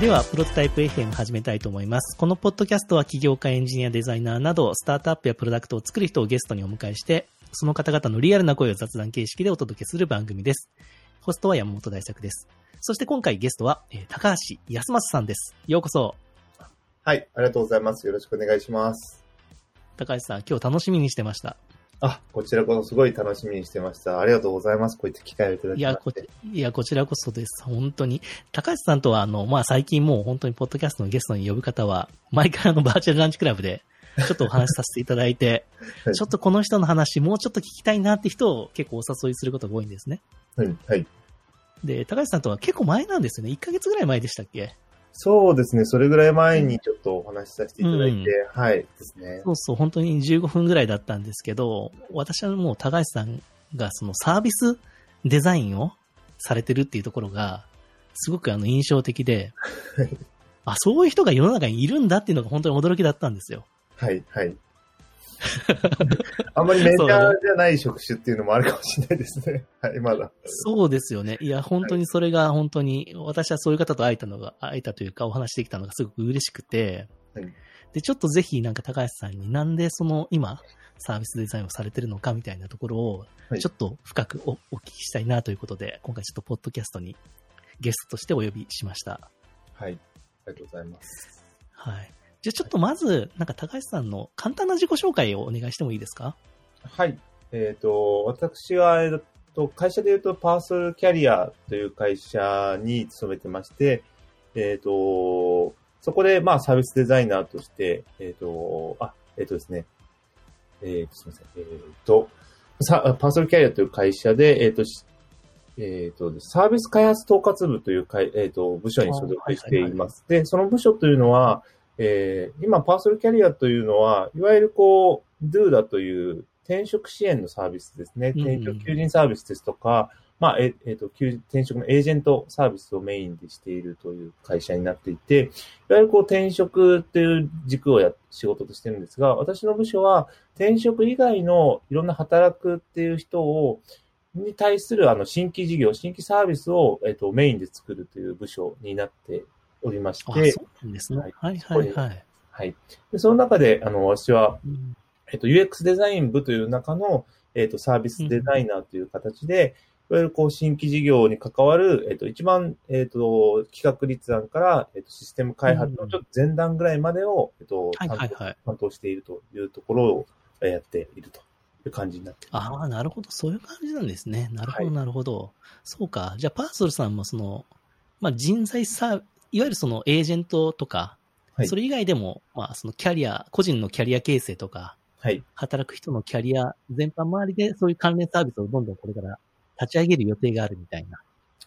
では、プロトタイプ FM 始めたいと思います。このポッドキャストは起業家、エンジニア、デザイナーなど、スタートアップやプロダクトを作る人をゲストにお迎えして、その方々のリアルな声を雑談形式でお届けする番組です。ホストは山本大作です。そして今回ゲストは、えー高橋康正さんです。ようこそ。はい、ありがとうございます。よろしくお願いします。高橋さん、今日楽しみにしてました。あ、こちらこそすごい楽しみにしてました。ありがとうございます。こういった機会をいただきいや、こまして。いや、こちらこそです。本当に。高橋さんとは、あの、まあ、最近もう本当にポッドキャストのゲストに呼ぶ方は、前からのバーチャルランチクラブで、ちょっとお話しさせていただいて、はいちょっとこの人の話、もうちょっと聞きたいなって人を結構お誘いすることが多いんですね。はい、はい。で、高橋さんとは結構前なんですよね。1ヶ月ぐらい前でしたっけ？そうですね。それぐらい前にちょっとお話しさせていただいて、はい、ですね。そうそう、本当に15分ぐらいだったんですけど、私はもう高橋さんがそのサービスデザインをされてるっていうところが、すごくあの印象的で、あ、そういう人が世の中にいるんだっていうのが本当に驚きだったんですよ。はい、はい。あんまりメジャーじゃない職種っていうのもあるかもしれないですね。はい、まだ。そうですよね。いや、本当にそれが本当に、私はそういう方と会えたのが、会えたというかお話できたのがすごく嬉しくて、はいで、ちょっとぜひなんか高橋さんになんでその今、サービスデザインをされてるのかみたいなところを、はいちょっと深くおお聞きしたいなということで、今回ちょっとポッドキャストにゲストとしてお呼びしました。はい。ありがとうございます。はい。じゃあちょっとまず、なんか高橋さんの簡単な自己紹介をお願いしてもいいですか？はい。えっ、と、私は、えっと、会社で言うと、パーソルキャリアという会社に勤めてまして、えっ、と、そこで、まあ、サービスデザイナーとして、えっ、と、あ、えっ、とですね、えっ、と、すみません、えっ、と、さパーソルキャリアという会社で、えっ、と、しえっ、と、サービス開発統括部という会、えっ、と、部署に所属しています。で、その部署というのは、えー今、パーソルキャリアというのは、いわゆるこう、ドゥーダという転職支援のサービスですね。転職求人サービスですとか、まあ、え、えっ、と、求転職のエージェントサービスをメインでしているという会社になっていて、いわゆるこう、転職っていう軸をや、仕事としてるんですが、私の部署は、転職以外のいろんな働くっていう人を、に対するあの新規事業、新規サービスを、えっとメインで作るという部署になっておりましあ、て、そうなんですね。はいはいはいはい。はい。で、その中で、あの、私は、うんえっと、UX デザイン部という中の、えっと、サービスデザイナーという形で、いわゆるこう、新規事業に関わる、えっと、一番、えっと、企画立案から、えっと、システム開発のちょっと前段ぐらいまでを、えっと、はいはい担当はい。担当しているというところをえーやっているという感じになって。ああ、なるほど。そういう感じなんですね。なるほど、はいなるほど。そうか。じゃあ、パーソルさんもその、まあ、人材サー、いわゆるそのエージェントとか、はいそれ以外でも、まあ、そのキャリア、個人のキャリア形成とか、はい。働く人のキャリア全般周りで、そういう関連サービスをどんどんこれから立ち上げる予定があるみたいな。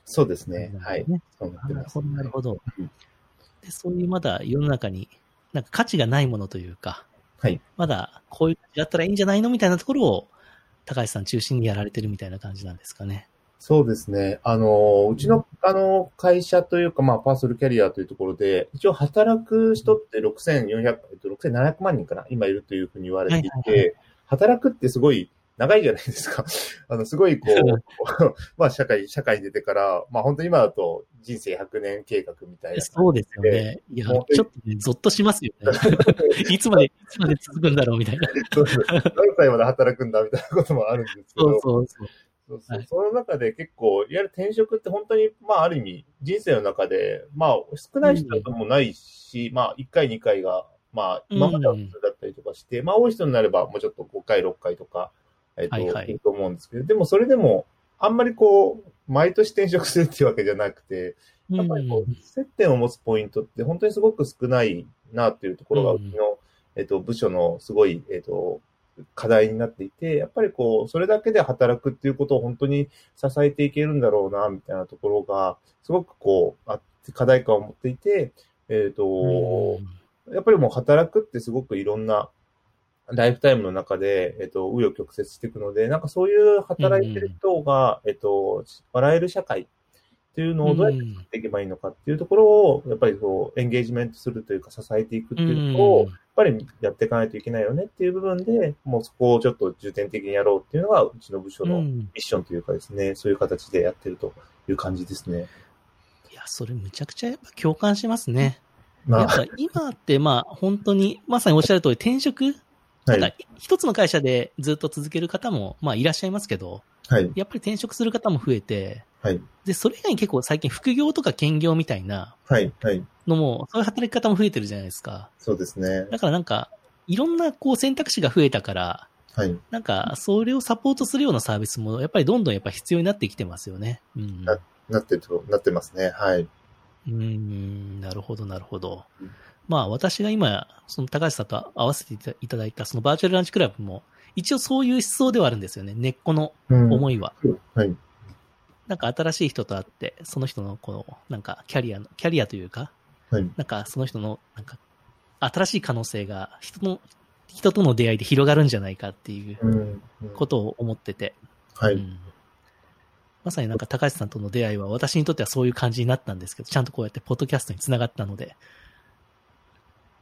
そうですね。はい。ねそうなるほど、なるほどうん。で、そういうまだ世の中に、なんか価値がないものというか、はい。まだこういう感じだったらいいんじゃないのみたいなところを、高橋さん中心にやられてるみたいな感じなんですかね。そうですね。あの、うちの、あの、会社というか、まあ、パーソルキャリアというところで、一応働く人って6400、えっと、6700万人かな今いるというふうに言われていて、はいはいは働くってすごい長いじゃないですか。あの、すごいこう、まあ、社会、社会に出てから、まあ、本当に今だと人生100年計画みたいな。そうですよね。いや、ちょっとね、ゾッとしますよね。いつまで、いつまで続くんだろうみたいな。そうそう何歳まで働くんだみたいなこともあるんですけど、そうそうそう。そうそう。はい。その中で結構、いわゆる転職って本当に、まあ、ある意味、人生の中で、まあ、少ない人もないし、まあ、1回、2回が、まあ、今までは普通だったりとかして、まあ、多い人になれば、もうちょっと5回、6回とか、えっと、はいはい。と思うんですけど、でもそれでも、あんまりこう、毎年転職するっていうわけじゃなくて、やっぱりこう、接点を持つポイントって本当にすごく少ないなっていうところが、ううんちの、えっと、部署のすごい、えっと、課題になっていて、やっぱりこう、それだけで働くっていうことを本当に支えていけるんだろうな、みたいなところが、すごくこう、あって課題感を持っていて、えっ、と、うん。やっぱりもう働くってすごくいろんなライフタイムの中で、えっと、紆余曲折していくので、なんかそういう働いてる人が、えっと、笑える社会っていうのをどうやって作っていけばいいのかっていうところを、やっぱりこう、エンゲージメントするというか、支えていくっていうのを、やっぱりやっていかないといけないよねっていう部分で、もうそこをちょっと重点的にやろうっていうのが、うちの部署のミうんッションというかですね、そういう形でやってるという感じですね。いや、それむちゃくちゃやっぱ共感しますね。まあ、やっぱ今ってまあ本当に、まさにおっしゃる通り転職、はい。なんか一つの会社でずっと続ける方もまあいらっしゃいますけど、はい。やっぱり転職する方も増えて、はい。で、それ以外に結構最近副業とか兼業みたいなはい。はい。のも、そういう働き方も増えてるじゃないですか。そうですね。だからなんか、いろんなこう選択肢が増えたから、はい。なんか、それをサポートするようなサービスも、やっぱりどんどんやっぱ必要になってきてますよね。うん。ななってると、なってますね。はい。うーん、なるほど、なるほどうん。まあ、私が今、その高橋さんと合わせていただいた、そのバーチャルランチクラブも、一応そういう思想ではあるんですよね。根っこのうん思いは。はい。なんか新しい人と会って、その人のこの、なんかキャリアの、キャリアというか、はい。なんかその人の、なんか、新しい可能性が人の、人との出会いで広がるんじゃないかっていううん。ことを思ってて。はい。うんまさになんか高橋さんとの出会いは私にとってはそういう感じになったんですけど、ちゃんとこうやってポッドキャストにつながったので、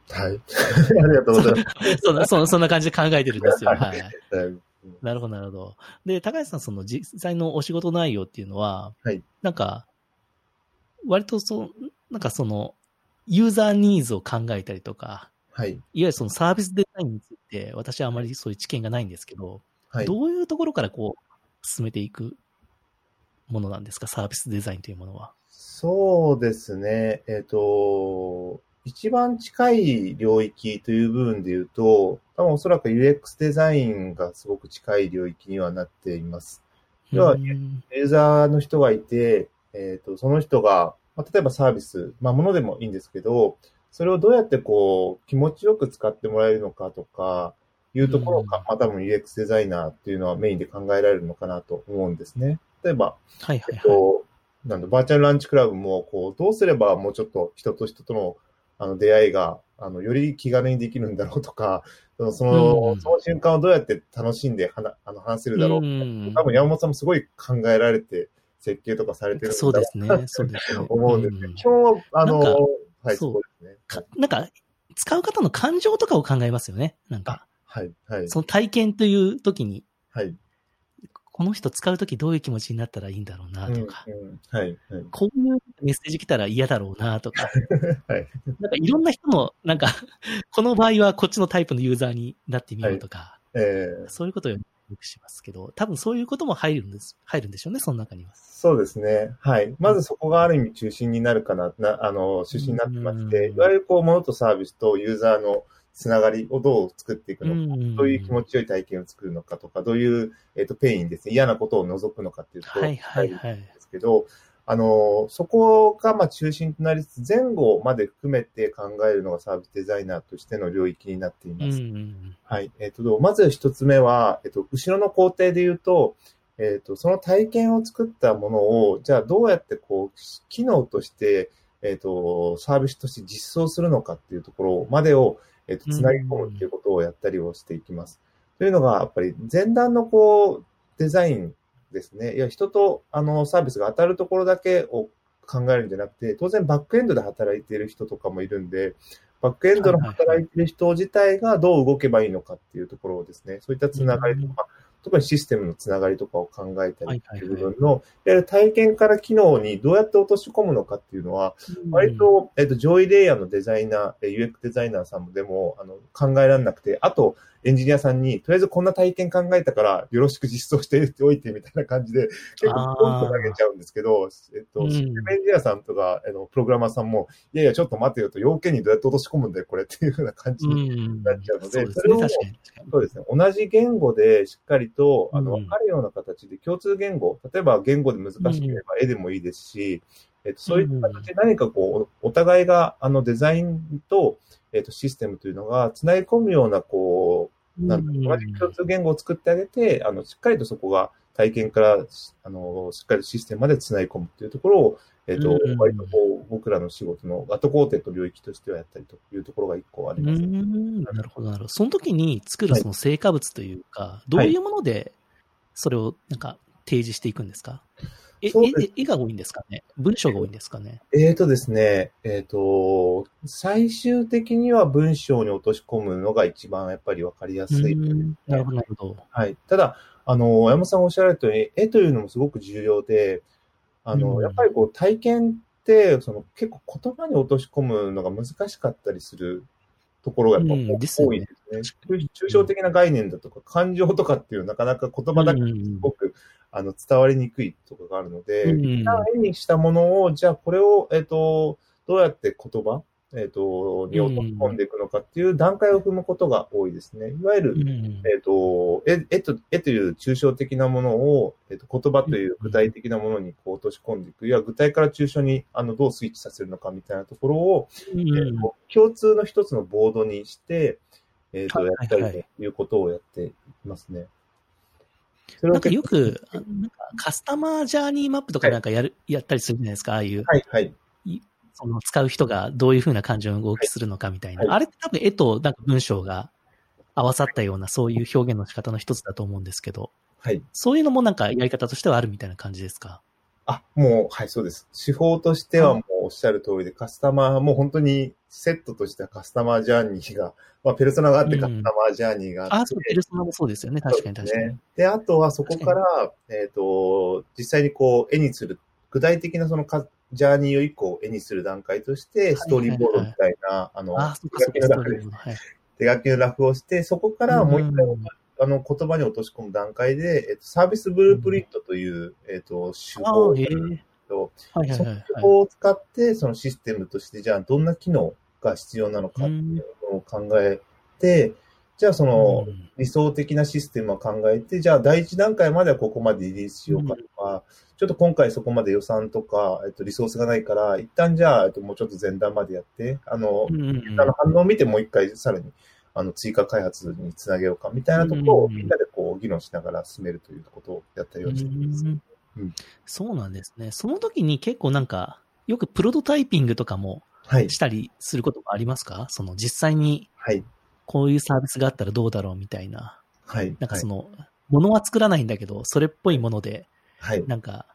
はい。ありがとうございます。そんな、そんなそんな感じで考えてるんですよ。はい。はいなるほど、なるほど。で、高橋さん、その実際のお仕事内容っていうのは、はいなんか、割とそ、なんかその、ユーザーニーズを考えたりとか、はい。いわゆるそのサービスデザインについて、私はあまりそういう知見がないんですけど、はい。どういうところからこう、進めていくものなんですか、サービスデザインというものは。そうですね。えっ、と、一番近い領域という部分で言うと、多分おそらく UX デザインがすごく近い領域にはなっています。要はうんユーザーの人がいて、えっ、と、その人が、まあ、例えばサービス、まあ、ものでもいいんですけど、それをどうやってこう、気持ちよく使ってもらえるのかとか、いうところが、うんまあ、多分 UX デザイナーっていうのはメインで考えられるのかなと思うんですね。例えば、はいはいはい。えっと、なんだ、バーチャルランチクラブも、こう、どうすればもうちょっと人と人との、あの、出会いが、あの、より気軽にできるんだろうとか、その、その,、瞬間をどうやって楽しんで話、あの、話せるだろう。うん多分山本さんもすごい考えられて、設計とかされてるんだそうろですね。そうですね。と 思うんですけど、うん基本は、あのはい、そうですね。かなんか、使う方の感情とかを考えますよね。なんか、はい、はい、その体験という時に、はい。この人使う時どういう気持ちになったらいいんだろうなうんとか。こういうメッセージ来たら嫌だろうなとか、はい。なんかいろんな人の、なんか、この場合はこっちのタイプのユーザーになってみようとか、えーそういうことをよくしますけど、多分そういうことも入るんです、入るんでしょうね、その中には。そうですね。はい。まずそこがある意味中心になるかな、なあの、中心になってまして、うんいわゆるこう、ものとサービスとユーザーのつながりをどう作っていくのか、んどういう気持ちよい体験を作るのかとか、どういう、えっ、と、ペインですね、嫌なことを除くのかっていうところはいはいはい。ですけど、あの、そこがまあ中心となりつつ、前後まで含めて考えるのがサービスデザイナーとしての領域になっていうんうます。んはい。えっ、と、まず一つ目は、えっ、と、後ろの工程で言うと、えっ、と、その体験を作ったものを、じゃあどうやってこう、機能として、えっ、と、サービスとして実装するのかっていうところまでを、えっ、と、つなぎ込むっていうことをやったりをしていきます。というのが、やっぱり前段のこう、デザインですね。いや、人と、あの、サービスが当たるところだけを考えるんじゃなくて、当然バックエンドで働いている人とかもいるんで、バックエンドの働いている人自体がどう動けばいいのかっていうところをですね、そういったつながりとか、特にシステムのつながりとかを考えたりっていう部分の、いわゆる体験から機能にどうやって落とし込むのかっていうのは、うん。割と、えっと、上位レイヤーのデザイナー、え UX デザイナーさんもでも、あの、考えられなくて、あと、エンジニアさんに、とりあえずこんな体験考えたから、よろしく実装しておいて、みたいな感じで、結構、ポンと投げちゃうんですけど、えっと、うん。エンジニアさんとか、あの、プログラマーさんも、いやいや、ちょっと待てよと、要件にどうやって落とし込むんだよ、これっていうふうな感じにうん。なっちゃうのでそうですね、それを。そうですね。同じ言語でしっかりと、あの、うん。わかるような形で共通言語、例えば言語で難しければ絵でもいいですし、えっと、そういった形で何かこう、お互いが、あの、デザインと、えっと、システムというのが、つなぎ込むような、こう、なん同じ共通言語を作ってあげて、あの、しっかりとそこが体験から、あの、しっかりとシステムまでつなぎ込むっていうところを、えっとうん、割とこう、僕らの仕事の後工程と領域としてはやったりというところが一個ありうます。ん、なるほど、なるほど。その時に作るその成果物というか、どういうものでそれをなんか提示していくんですか？え、そうですえ絵が多いんですかね？文章が多いんですかね？えーとですね、えっ、と、最終的には文章に落とし込むのが一番やっぱりわかりやすい。うんなるほど。はい。ただ、あの、山本さんおっしゃられたように、絵というのもすごく重要で、あの、うんやっぱりこう体験っって、その結構言葉に落とし込むのが難しかったりするところがやっぱうんですよね。多いですね。抽象的な概念だとか、感情とかっていうなかなか言葉だけですごく、あの伝わりにくいとかがあるので、うん。一旦絵にしたものを、じゃあこれを、えっ、と、どうやって言葉、えっ、と、に落とし込んでいくのかっていう段階を踏むことが多いですね。いわゆる、うんえっ、と、絵、絵と、絵という抽象的なものを、えっ、と、言葉という具体的なものにこう落とし込んでいく。いや、具体から抽象に、あの、どうスイッチさせるのかみたいなところを、うんえーと共通の一つのボードにして、えっ、と、はいやったりはいはいということをやっていますね。それをなんかよく、あなんかカスタマージャーニーマップとかなんかやる、やったりするじゃないですか、ああいう、はい、はい。その使う人がどういうふうな感情の動きするのかみたいな。はいあれって多分絵となんか文章が合わさったようなそういう表現の仕方の一つだと思うんですけど、はい。そういうのもなんかやり方としてはあるみたいな感じですか？あ、もう、はい、そうです。手法としてはもうおっしゃる通りで、カスタマー、もう本当にセットとしてはカスタマージャーニーが、まあ、ペルソナがあってうんカスタマージャーニーがあって、あ、そう、ペルソナもそうですよね。確かに確かに。ですね。で、あとはそこから、えっ、と、実際にこう、絵にする、具体的なそのかジャーニーを一個絵にする段階として、ストーリーボードみたいな、あの、手書きのラフですリーの。はい。手書きのをして、そこからもう一回、うんあの、言葉に落とし込む段階で、えっと、サービスブループリントという、えっと、手あ法。と、はいはいそのはいはい。手法を使って、そのシステムとして、じゃあどんな機能が必要なのかっていうのを考えて、じゃあそのうん理想的なシステムを考えて、じゃあ第一段階まではここまでリリースしようかとか、ちょっと今回そこまで予算とか、えっと、リソースがないから、一旦じゃあ、えっと、もうちょっと前段までやって、あの、うんうんうんあの反応を見てもう一回さらにあの追加開発につなげようかみたいなところをうんみんなでこう議論しながら進めるということをやったりはしています。うんうんそうなんですね。その時に結構なんか、よくプロトタイピングとかもはい。したりすることもありますか？その実際にはい。こういうサービスがあったらどうだろうみたいな。はい。なんかその、ものは作らないんだけど、それっぽいもので、はい。なんか、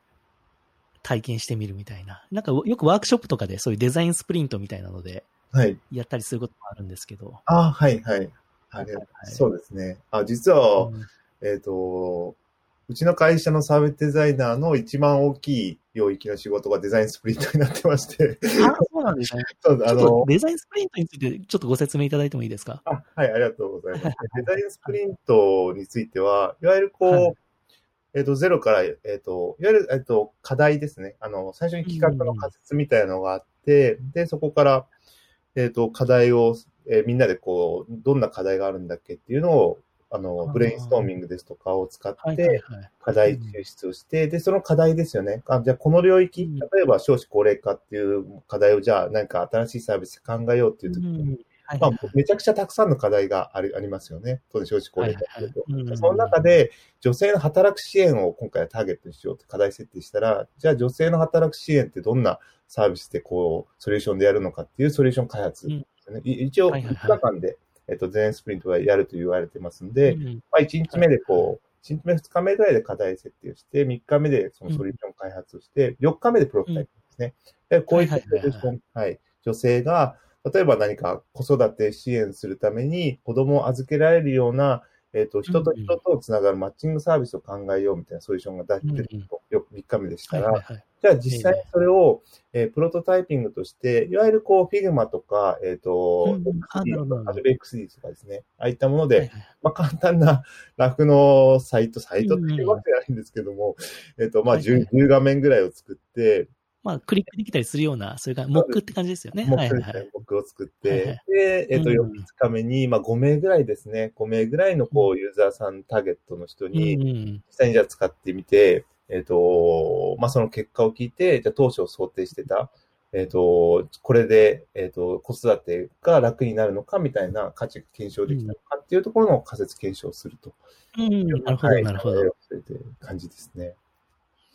体験してみるみたいな。なんかよくワークショップとかでそういうデザインスプリントみたいなので、はい。やったりすることもあるんですけど。あはい、はい。あれはいはいそうですね。あ、実は、うんえっ、と、うちの会社のサービスデザイナーの一番大きい領域の仕事がデザインスプリントになってまして、あ、そうなんですね。そうあの、デザインスプリントについてちょっとご説明いただいてもいいですか？あ、はい、ありがとうございます。デザインスプリントについては、いわゆるこう、はいえっ、と、ゼロから、えっ、と、いわゆる、えっ、と、課題ですね。あの、最初に企画の仮説みたいなのがあって、で、そこから、えっ、と、課題を、えーみんなでこう、どんな課題があるんだっけっていうのを、あの、ブレインストーミングですとかを使って、はい。課題抽出をして、で、その課題ですよね。あじゃあ、この領域、うん例えば少子高齢化っていう課題を、じゃあ、何か新しいサービス考えようっていう時に、まあめちゃくちゃたくさんの課題がありありますよね。当然少子高齢化とはいはいはい。うん。その中で、女性の働く支援を今回はターゲットにしようって課題設定したら、じゃあ女性の働く支援ってどんなサービスでこう、ソリューションでやるのかっていうソリューション開発ね。い一応、5はいはいはい。日間で、えっと、全スプリントはやると言われてますんで、うんまあ、1日目でこう、1日目、2日目ぐらいで課題設定をして、3日目でそのソリューション開発をして、4日目でプロトタイプですね。でこういったソリューション、はい。女性が、例えば何か子育て支援するために子供を預けられるような、えっ、と、人と人とつながるマッチングサービスを考えようみたいなソリューションが出てると、よ3日目でしたら。じゃあ実際にそれを、えープロトタイピングとして、いわゆるこう、Figma とか、えっ、と、うんあなるほど Adobe XD とかですね、ああいったもので、まあ、簡単なラフのサイト、サイトっていうわけじゃないんですけども、えっ、と、まあはいはい 10, 10画面ぐらいを作って、まあ、クリックできたりするような、それから、モックって感じですよね。目はいはいはい。僕を作って、はいはいで、えっ、と、うん4日目に、まあ、5名ぐらいですね、5名ぐらいのこう、ユーザーさん、ターゲットの人に、実際にじゃあ使ってみて、えっ、と、まあ、その結果を聞いて、じゃあ当初想定してた、えっ、と、これで、えっ、と、子育てが楽になるのかみたいな価値が検証できたのかっていうところの仮説検証をすると。うん、なるほど、はいなるほど。感じですね。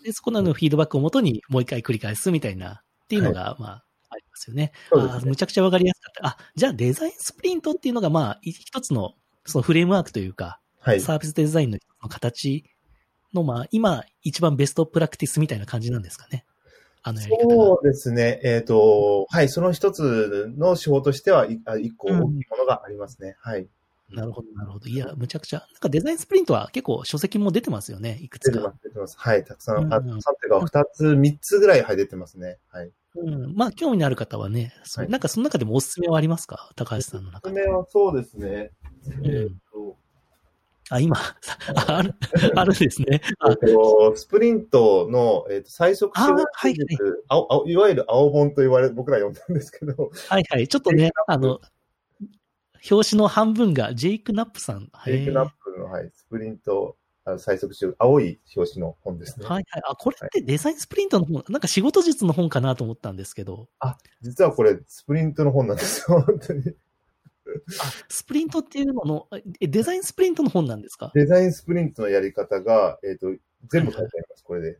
で、そこのフィードバックをもとにもう一回繰り返すみたいな、っていうのが、まあ、ありますよね。あねむちゃくちゃわかりやすかった。あ、じゃあデザインスプリントっていうのが、まあ、い一つの、そのフレームワークというか、はい。サービスデザインの形の、まあ、今、一番ベストプラクティスみたいな感じなんですかね。あのやり方が。そうですね。えっ、と、はい、その一つの手法としては、いあ一個大きいものがありますね。はい。なるほど、なるほど。いや、むちゃくちゃ。なんかデザインスプリントは結構書籍も出てますよね。いくつか出てま。す、出てます。はい、たくさん、あうんうんたくさんっていうか、二つ、三つぐらい、はい、出てますね。はい。うん。まあ、興味のある方はね、はいなんかその中でもおすすめはありますか？高橋さんのお中で。すすめはそうですね。んえっと、あ、今、あある、あるんですね。あえっとスプリントの、えっと、最速仕事あーはい技術、青青いわゆる青本と言われ、僕ら呼んだんですけど、はいはい。ちょっとね、あの、表紙の半分がジェイク・ナップさん。ジェイクナップの、はい、スプリント、あの最速仕事、青い表紙の本ですね。はいはい。あ、これってデザインスプリントの本、なんか仕事術の本かなと思ったんですけど、実はこれ、スプリントの本なんですよ、本当に。あ、スプリントっていうのの、えデザインスプリントの本なんですか？デザインスプリントのやり方が、えっ、と、全部書いてあります、これで。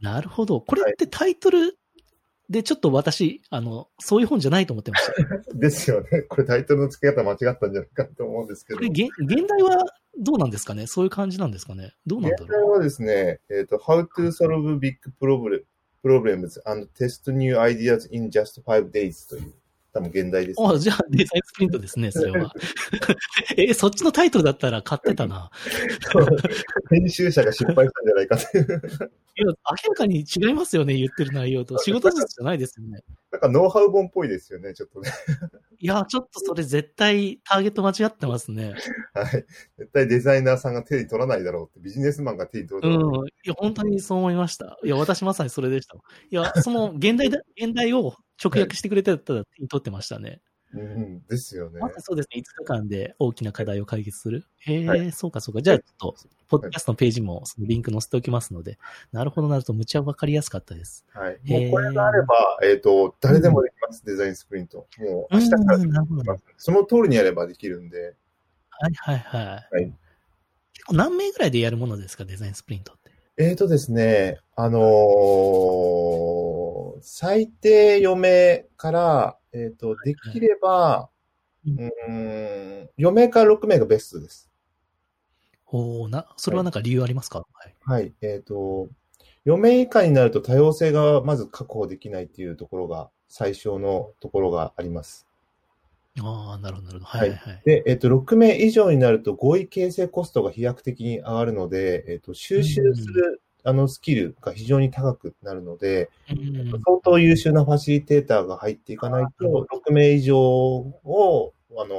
なるほど。これってタイトルでちょっと私、あの、そういう本じゃないと思ってました。ですよね。これタイトルの付け方間違ったんじゃないかと思うんですけど。これ、現現代はどうなんですかね？そういう感じなんですかね？どうなんだろう？現在はですね、えっ、と、How to solve big problem- problems and test new ideas in just five days という、多分現代です、ね。あ、じゃあデザインスプリントですね、それは。え、そっちのタイトルだったら買ってたな。編集者が失敗したんじゃないかという。いや、明らかに違いますよね、言ってる内容と。仕事術じゃないですよね。なんかノウハウ本っぽいですよね、ちょっとね。いや、ちょっとそれ絶対ターゲット間違ってますね。はい。絶対デザイナーさんが手に取らないだろうって、ビジネスマンが手に取うるだろう。ん。いや、本当にそう思いました。いや、私まさにそれでした。いや、その現代だ、現代を直訳してくれてたら手に取ってましたね。うん、ですよね。まそうですね。5日間で大きな課題を解決する。へえ、はそうかそうか。じゃあ、ちょっと、ポッドキャストのページもそのリンク載せておきますので、なるほどなると、むちゃわかりやすかったです。はい。もうこれがあれば、えっ、と、誰でもでデザインスプリント。もう明日からでうん。その通りにやればできるんで、はいはいはい。はい結構何名ぐらいでやるものですか、デザインスプリントって？えーとですね、あのー最低4名から、えっ、と、できれば、ううんーん、4名から6名がベストです。おおな、それはなんか理由ありますか、はい、はい。えっ、と、4名以下になると多様性がまず確保できないっていうところが最小のところがあります。ああ、なるほど、なるほど。はいはいはい。で、えっ、と、6名以上になると合意形成コストが飛躍的に上がるので、えっ、と、収集する、あのスキルが非常に高くなるので、うん相当優秀なファシリテーターが入っていかないと、6名以上を、あの、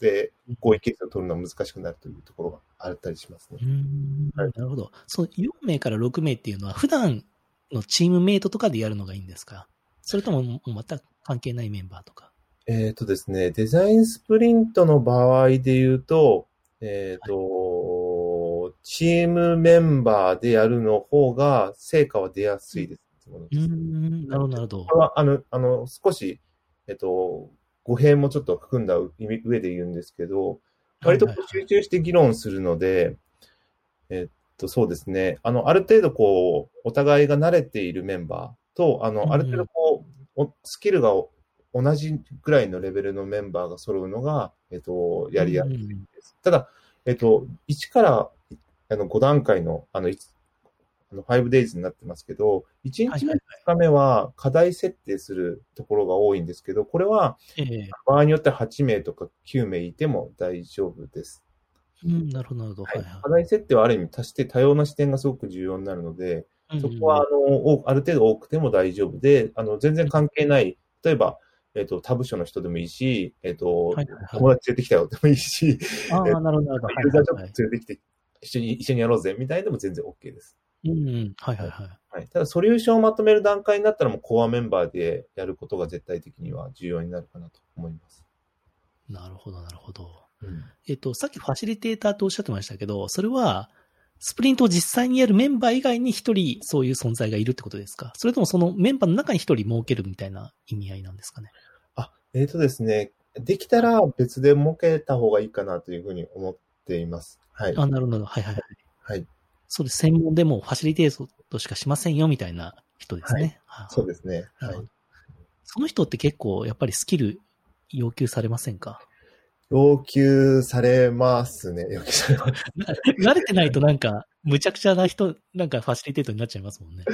で、合意形成を取るのは難しくなるというところがあったりしますねう。んはいなるほど。その4名から6名っていうのは、普段のチームメイトとかでやるのがいいんですか？それとも、全く関係ないメンバーとか？えっ、とですね、デザインスプリントの場合で言うと、えっ、と、チームメンバーでやるの方が成果は出やすいです。うーん、なるほど、なるほどあの、あの、少し、えっと、語弊もちょっと含んだ上で言うんですけど、割と集中して議論するので、えっと、そうですね。あの、ある程度こう、お互いが慣れているメンバーと、あうんの、ある程度スキルが同じぐらいのレベルのメンバーが揃うのが、えっと、やりやすいうんです。ただ、えっと、1からあの5段階の、あの、いあの 5days になってますけど、1日目、2日目は課題設定するところが多いんですけど、これはええ場合によっては8名とか9名いても大丈夫です。うん、なるほど、なるほど。はい課題設定はある意味足して多様な視点がすごく重要になるので、はい。そこは、あの、おある程度多くても大丈夫で、あの、全然関係ない、例えば、えっ、と、他部署の人でもいいし、えっ、と、はいはいはい友達連れてきたよでもいいし、ああ、なるほど、なるほど。はいユーザーちょっはいと連れてきて、一緒に、一緒にやろうぜ、みたいでも全然 OK です。うんうん、はいはいはい。はい。ただ、ソリューションをまとめる段階になったら、もうコアメンバーでやることが絶対的には重要になるかなと思います。なるほど、なるほど。うん。えっと、さっきファシリテーターとおっしゃってましたけど、それは、スプリントを実際にやるメンバー以外に一人そういう存在がいるってことですか？それともそのメンバーの中に一人設けるみたいな意味合いなんですかね？あ、えっ、とですね、できたら別で設けた方がいいかなというふうに思っています。はい。あ、なるほど。はいはいはい。はい。それ専門でもうファシリテートしかしませんよみたいな人ですね。あそうですね。はいその人って結構やっぱりスキル要求されませんか？要求されますね。要求されます。慣れてないとなんか、むちゃくちゃな人、なんかファシリテートになっちゃいますもんね。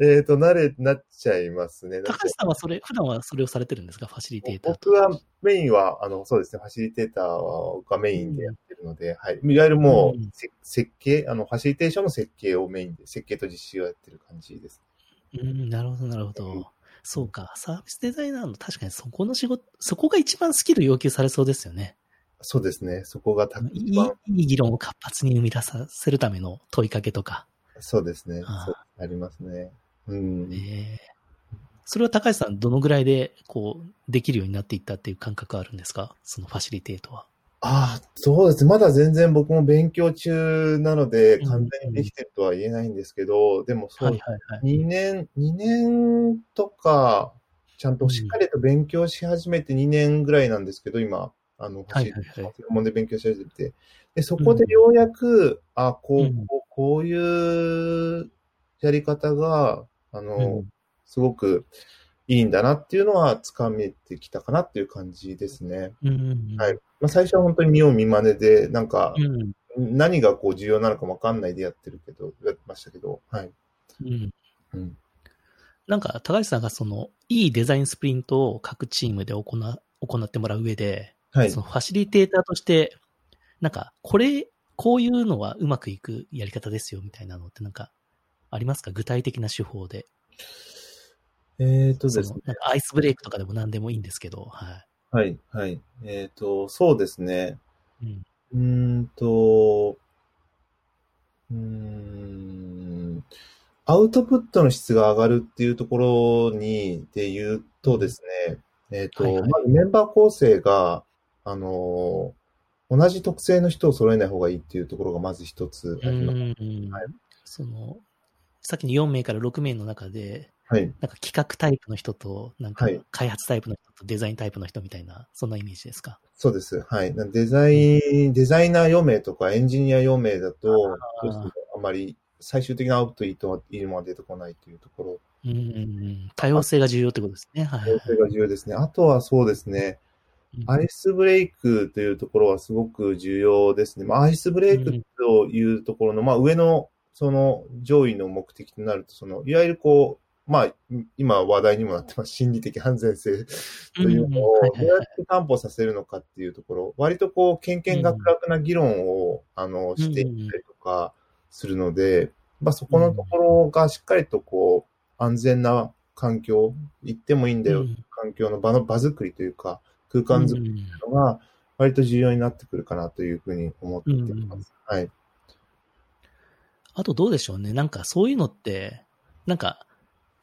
えっと、慣れ、なっちゃいますね。高橋さんはそれ、普段はそれをされてるんですか？ファシリテーターと。僕はメインは、あの、そうですね、ファシリテーターはがメインでやってるので、はい。いわゆるもう、うんせ設計、あの、ファシリテーションの設計をメインで、設計と実施をやってる感じです。うん、なるほど、なるほど。そうか。サービスデザイナーの確かにそこの仕事、そこが一番スキル要求されそうですよね。そうですね。そこがたいいいい議論を活発に生み出させるための問いかけとか。そうですね。ああそうありますね。うん。ええそれは高橋さん、どのぐらいで、こう、できるようになっていったっていう感覚あるんですか？そのファシリテートは。ああ、そうです。まだ全然僕も勉強中なので、うん完全にできてるとは言えないんですけど、でもそう、はいはいはい。2年、2年とか、ちゃんとしっかりと勉強し始めて2年ぐらいなんですけど、今、あの、専門で勉強し始めて。で、そこでようやく、あ、こう、うんこうこういうやり方が、あの、うんすごくいいんだなっていうのは掴めてきたかなっていう感じですね。うんうんうん。はい。まあ、最初は本当に見よう見真似で、なんか、うん。何がこう重要なのかもわかんないでやってるけど、やってましたけど、はい。うん。うん。なんか、高橋さんがその、いいデザインスプリントを各チームで行行ってもらう上で、はいそ。のファシリテーターとして、なんか、これ、こういうのはうまくいくやり方ですよ、みたいなのってなんか、ありますか？具体的な手法で。えっとそですね。アイスブレイクとかでも何でもいいんですけど、ははい、はい。えっ、と、そうですね。い。うん。んと、うーん、アウトプットの質が上がるっていうところに、で言うとですね、えっ、と、はいはいまずメンバー構成が、あの、同じ特性の人を揃えない方がいいっていうところがまず一つあうります。んはいその、さっきの4名から6名の中で、はい。なんか企画タイプの人と、なんかはい開発タイプの人とデザインタイプの人みたいな、そんなイメージですか？そうです。はい。なデザイン、デザイナー4名とかエンジニア4名だと、あまり最終的なアウトプットいいものが出てこないというところうん。多様性が重要ってことですね。はいはいはいそれが重要ですね。あとはそうですね、うんアイスブレイクというところはすごく重要ですね。まあ、アイスブレイクというところの、まあ、上の、その上位の目的となると、その、いわゆるこう、まあ、今話題にもなってます、心理的安全性というのをどうやって担保させるのかっていうところ、割とこう、けんけんがくがくな議論を、あの、していったりとかするので、まあ、そこのところがしっかりとこう、安全な環境、行ってもいいんだようん環境の場の場作りというか、空間作りうんのが割と重要になってくるかなというふうに思っています。はい。あとどうでしょうね。なんかそういうのって、なんか、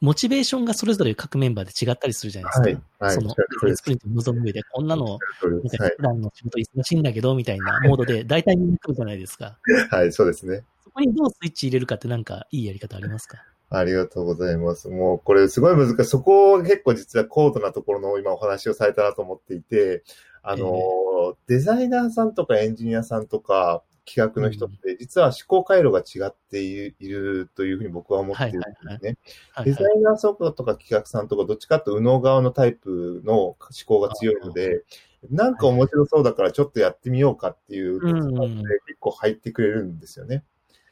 モチベーションがそれぞれ各メンバーで違ったりするじゃないですか。はい。はい。その、おっしゃる通りですスプリントを望む上で、こんなの、おっしゃる通りですなんか普段の仕事忙しいんだけど、みたいなモードで、大体みんな来るじゃないですか。はい。はい、そうですね。そこにどうスイッチ入れるかってなんか、いいやり方ありますか？ありがとうございます。もうこれすごい難しい。そこ結構実は高度なところの今お話をされたなと思っていて、あの、デザイナーさんとかエンジニアさんとか企画の人って実は思考回路が違っているというふうに僕は思っているんですね。デザイナーさんとか企画さんとかどっちかというと右脳側のタイプの思考が強いので、なんか面白そうだからちょっとやってみようかっていう結構入ってくれるんですよね。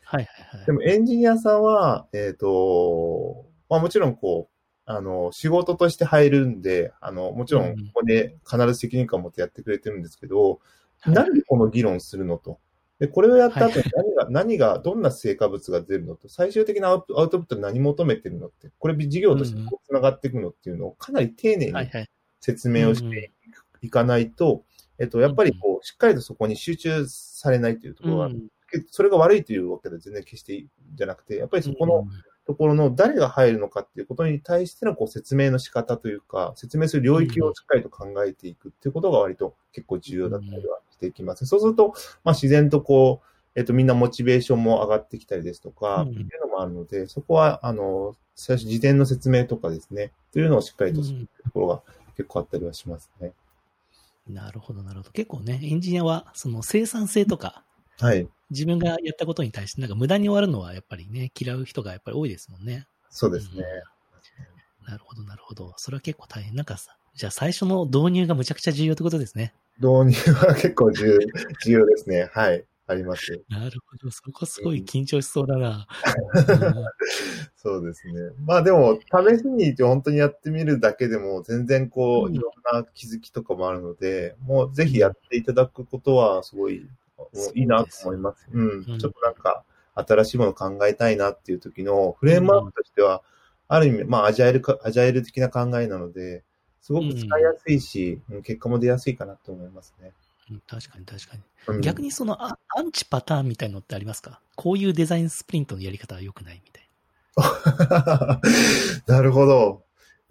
はいはいはい。でもエンジニアさんは、えっ、と、まあもちろんこう、あの、仕事として入るんで、あの、もちろんここで必ず責任感を持ってやってくれてるんですけど、はいなんでこの議論するのと？で、これをやった後はい。に何が、何が、どんな成果物が出るのと、最終的なアウトアウトプットで何求めてるのって、これ事業としてこう繋がっていくのっていうのをかなり丁寧にはいはい。説明をしていかないと、えっと、やっぱりこう、しっかりとそこに集中されないというところがある。うんそれが悪いというわけで全然決していいんじゃなくて、やっぱりそこのところの誰が入るのかっていうことに対してのこう説明の仕方というか、説明する領域をしっかりと考えていくっていうことが割と結構重要だったりはしていきます。そうすると、まあ自然とこう、えっとみんなモチベーションも上がってきたりですとか、うんっていうのもあるので、そこは、あの、最初事前の説明とかですね、というのをしっかりとするところが結構あったりはしますね。なるほど、なるほど。結構ね、エンジニアは、その生産性とか、はい。自分がやったことに対して、なんか無駄に終わるのはやっぱりね、嫌う人がやっぱり多いですもんね。そうですね。なるほど、なるほど。それは結構大変。なんかさ、じゃあ最初の導入がむちゃくちゃ重要ってことですね。導入は結構重 重要ですね。はい。あります。なるほど。そこすごい緊張しそうだな。そうですね。まあでも、試しに本当にやってみるだけでも、全然こう、うんいろんな気づきとかもあるので、もうぜひやっていただくことは、すごい、いいなと思います。うん。うんちょっとなんか、新しいものを考えたいなっていう時のフレームワークとしては、ある意味、まあ、アジャイルか、アジャイル的な考えなので、すごく使いやすいし、うん結果も出やすいかなと思いますね。うん確かに確かに。うん逆にそのあアンチパターンみたいのってありますか？こういうデザインスプリントのやり方は良くないみたいな るほど。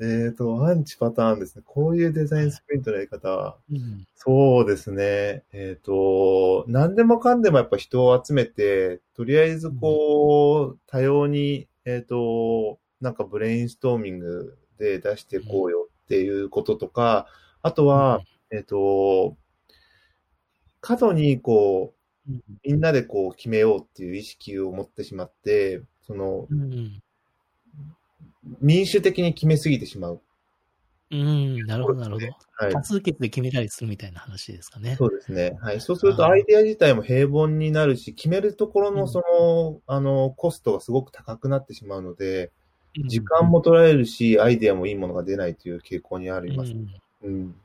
えっ、と、アンチパターンですね。こういうデザインスプリントのやり方は、な。うん。そうですね。えっ、と、何でもかんでもやっぱ人を集めて、とりあえずこう、多様に、えっ、と、なんかブレインストーミングで出していこうよっていうこととか、あとは、えっ、と、過度にこう、うん、みんなでこう決めようっていう意識を持ってしまって、その、うん。民主的に決めすぎてしまう。うん、なるほど、なるほど。はい。多数決で決めたりするみたいな話ですかね。そうですね。はい。そうするとアイデア自体も平凡になるし、決めるところうんのその、あの、コストがすごく高くなってしまうので、うん時間も取られるし、アイデアもいいものが出ないという傾向にあります。うんうん。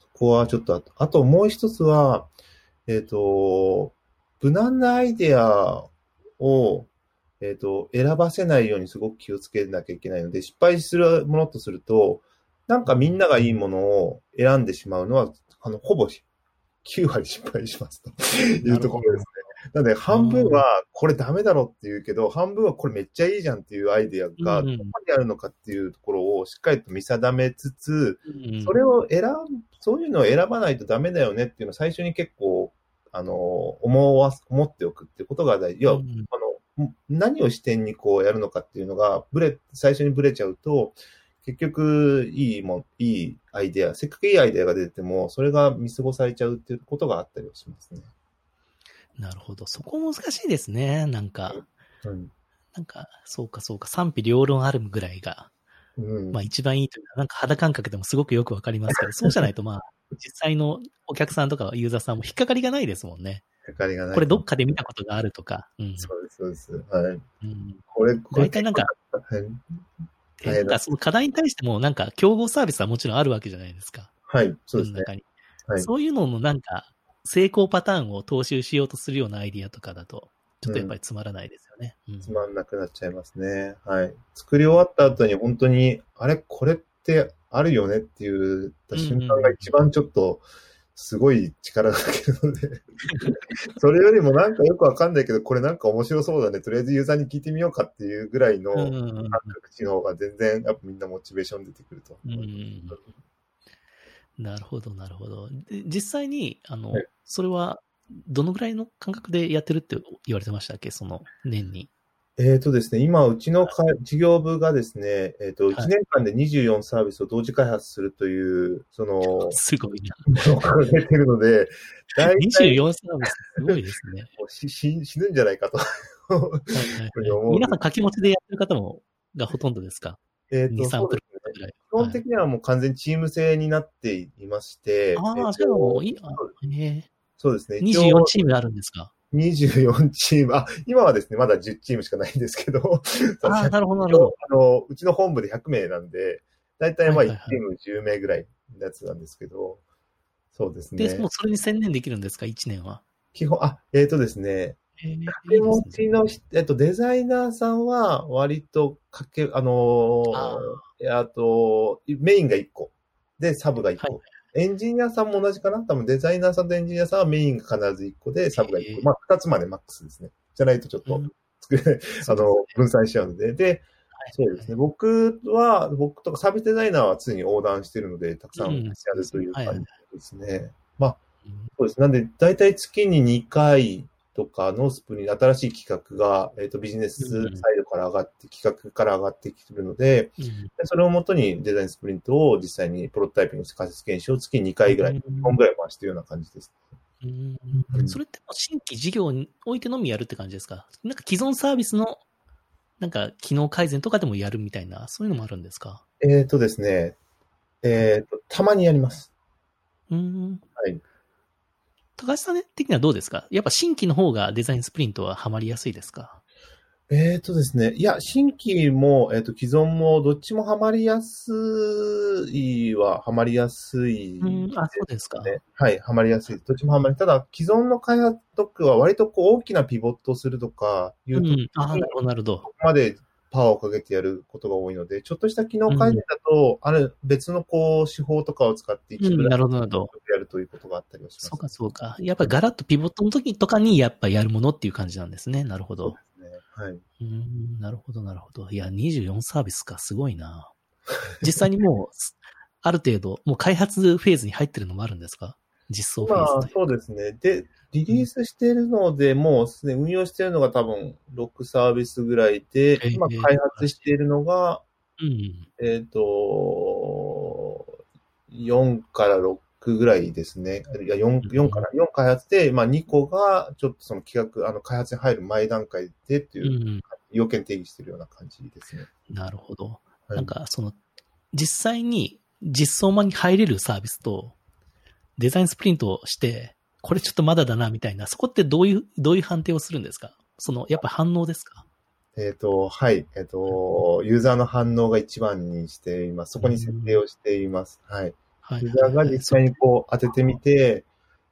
そこはちょっとあと、あともう一つは、えっ、と、無難なアイデアを、えっ、と、選ばせないようにすごく気をつけなきゃいけないので、失敗するものとすると、なんかみんながいいものを選んでしまうのは、あの、ほぼ9割失敗しますというところですね。なので、半分はこれダメだろって言うけど、半分はこれめっちゃいいじゃんっていうアイデアがうんどこにあるのかっていうところをしっかりと見定めつつ、うんそれを選ぶ、そういうのを選ばないとダメだよねっていうのを最初に結構、あの、思わす、思っておくってことが大事。要は、うんあの、何を視点にこうやるのかっていうのが、ブレ、最初にブレちゃうと、結局、いいもん、いいアイデア、せっかくいいアイデアが出ても、それが見過ごされちゃうっていうことがあったりはしますね。なるほど。そこ難しいですね。なんか、うん。なんか、そうかそうか、賛否両論あるぐらいが、うん。まあ一番いいというか、なんか肌感覚でもすごくよくわかりますけど、そうじゃないとまあ、実際のお客さんとかユーザーさんも引っかかりがないですもんね。かかりがない。これどっかで見たことがあるとか。うん。そうです、そうです。はい。うん、これ、これ大体なんか、はい。えなんかその課題に対してもなんか競合サービスはもちろんあるわけじゃないですか。はい、そうですね。はい。そういうののなんか、成功パターンを踏襲しようとするようなアイディアとかだと、ちょっとやっぱりつまらないですよね。うんつまんなくなっちゃいますね。はい。作り終わった後に本当に、あれ、これってあるよねって言った瞬間が一番ちょっと、すごい力がかけるので、それよりもなんかよくわかんないけど、これなんか面白そうだね。とりあえずユーザーに聞いてみようかっていうぐらいのうん感うんうん覚値の方が全然、やっぱみんなモチベーション出てくると。うんなるほど、なるほど。で実際に、あの、はいそれは、どのぐらいの感覚でやってるって言われてましたっけ？その年に。えっ、とですね、今、うちのか事業部がですね、えっ、と、はい1年間で24サービスを同時開発するという、その、すごいな。を掲げてるので、大体24サービス、すごいですね。もうし死死ぬんじゃないかと。はいはいふうに思う皆さん掛け持ちでやってる方も、がほとんどですか？えっ ?2、と、3プそうですね。ロぐらい。基本的にはもう完全にチーム制になっていまして、はい、ああ、えっとじゃあもういい、そうですね。ー、一応24チームあるんですか？24チーム、あ、今はですね、まだ10チームしかないんですけど、ああ、なるほど、なるほど。あの、うちの本部で100名なんで、だいたいまあ1はいはいはいチーム10名ぐらいのやつなんですけど、そうですで、ねもう。それに専念できるんですか ?1 年は。基本、あ、えっ、とですね、掛け持ちのし、えっと、デザイナーさんは割とかけ、あのーあと、メインが1個。で、サブが1個。はいエンジニアさんも同じかな？多分デザイナーさんとエンジニアさんはメインが必ず1個で、サブが1個。えーまあ、2つまでマックスですね。じゃないとちょっとうんあの、分散しちゃうので。で、はいそうですね。僕は、僕とかサービスデザイナーは常に横断しているので、たくさんうんやるというはい感じですね。まあ、うんそうです。なんで、だいたい月に2回とかのスプリント、新しい企画が、えっ、と、ビジネスサイドから上がって、企画から上がってきてるので、うんでそれをもとにデザインスプリントを実際にプロトタイピング、仮説検証を月に2回ぐらい、うん2本ぐらい回してるような感じです。うんうんそれって新規事業においてのみやるって感じですか？なんか既存サービスの、なんか機能改善とかでもやるみたいな、そういうのもあるんですか？えっ、とですね、えっ、と、たまにやります。うん。はい。高橋さん的にはどうですか？やっぱ新規の方がデザインスプリントはハマりやすいですか？えっ、とですね、いや、新規も、えっ、と、既存も、どっちもハマりやすいは、ハマりやすい、うん、あ、そうですか。ね。はい、ハマりやすい。どっちもハマり。ただ、既存の開発特区は割とこう大きなピボットをするとかいううと、ん、あ、なるほど、なるほど。ここまでパワーをかけてやることが多いので、ちょっとした機能改善だと、あれ、別のこう、手法とかを使って一部なるほど、なるほど。やるということがあったりはします。そうか、そうか。やっぱりガラッとピボットの時とかにやっぱやるものっていう感じなんですね。なるほど。はい。うん、なるほど、なるほど。いや、24サービスか、すごいな。実際にもう、ある程度、もう開発フェーズに入ってるのもあるんですか？実装フェーズ。まあ、そうですね。で、リリースしているので、もうすでに運用しているのが多分6サービスぐらいで、今開発しているのが、うん、えっ、と、4から6ぐらいですね。いや、4、4から、4開発で、まあ2個が、ちょっとその企画、あの、開発に入る前段階でっていう、要件定義しているような感じですね。なるほど。はい、なんか、その、実際に実装版に入れるサービスと、デザインスプリントをして、これちょっとまだだな、みたいな、そこってどういう、どういう判定をするんですか？その、やっぱ反応ですか？えっ、ー、と、はい。えっ、ー、と、ユーザーの反応が一番にしています。そこに設定をしています。はい。はい、ユーザーが実際にこう当ててみて、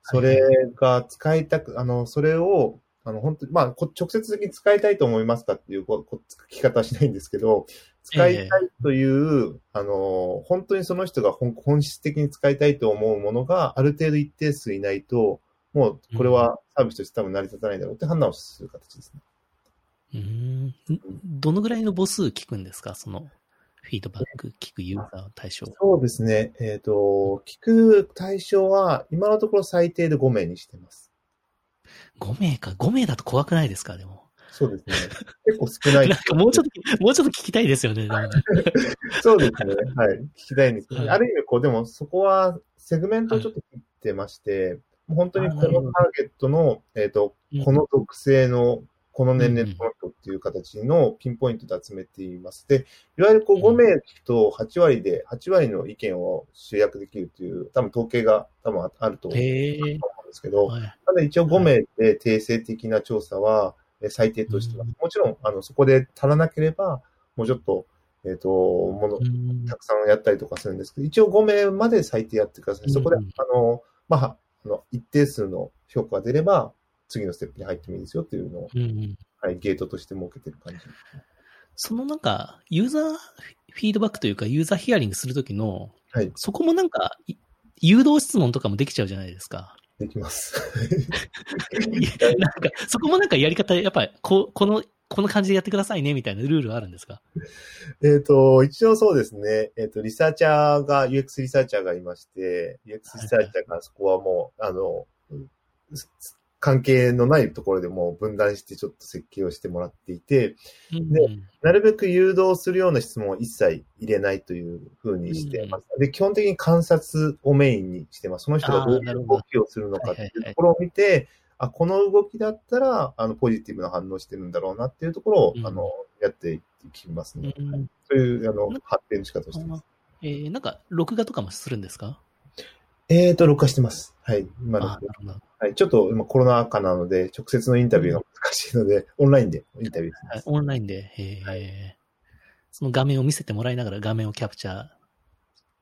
それが使いたく、あの、それを、あの、本当に、まあ、直接的に使いたいと思いますかっていうこ聞き方はしないんですけど、使いたいという、えあの、本当にその人が本質的に使いたいと思うものがある程度一定数いないと、もうこれはサービスとして多分成り立たないだろうって判断をする形ですね。うん。どのぐらいの母数聞くんですか？そのフィードバック聞くユーザー対象。そうですね。えっ、ー、と、聞く対象は今のところ最低で5名にしてます。5名か。5名だと怖くないですか？でも。そうですね。結構少ない。なんかもうちょっと、もうちょっと聞きたいですよね。そうですね。はい。聞きたいんですけど、はい、ある意味、こう、でもそこはセグメントをちょっと切ってまして、はい、本当にこのターゲットの、えっ、ー、と、この属性の、この年齢のこの人っていう形のピンポイントで集めています。で、いわゆるこう5名と8割で、8割の意見を集約できるという、多分統計が多分あると思うんですけど、ただ一応5名で定性的な調査は、最低としては。もちろん、あの、そこで足らなければ、もうちょっと、えっ、ー、と、もの、たくさんやったりとかするんですけど、一応5名まで最低やってください。そこで、あの、まあ、あの、一定数の評価が出れば、次のステップに入ってもいいですよっていうのを、はい、ゲートとして設けてる感じ。そのなんか、ユーザーフィードバックというか、ユーザーヒアリングするときの、はい。そこもなんか、誘導質問とかもできちゃうじゃないですか。できます。なんか、そこもなんかやり方、やっぱり、こ、この、この感じでやってくださいね、みたいなルールはあるんですか？えっと、一応そうですね。えっ、ー、と、リサーチャーが、UX リサーチャーがいまして、UX リサーチャーがそこはもう、あの、関係のないところでも分断してちょっと設計をしてもらっていて、うん、で、なるべく誘導するような質問を一切入れないというふうにしてます。うん、で、基本的に観察をメインにしてます。その人がどういう動きをするのかっていうところを見て、あ、この動きだったら、あの、ポジティブな反応してるんだろうなっていうところを、うん、あの、やっていきますね。そういう、あの、発展の仕方をしてます。えー、なんか、録画とかもするんですか？えっ、ー、と、録画してます。はい。今の。はい。ちょっと今コロナ禍なので、直接のインタビューが難しいので、オンラインでインタビューします。オンラインで、えー、はい、その画面を見せてもらいながら画面をキャプチャー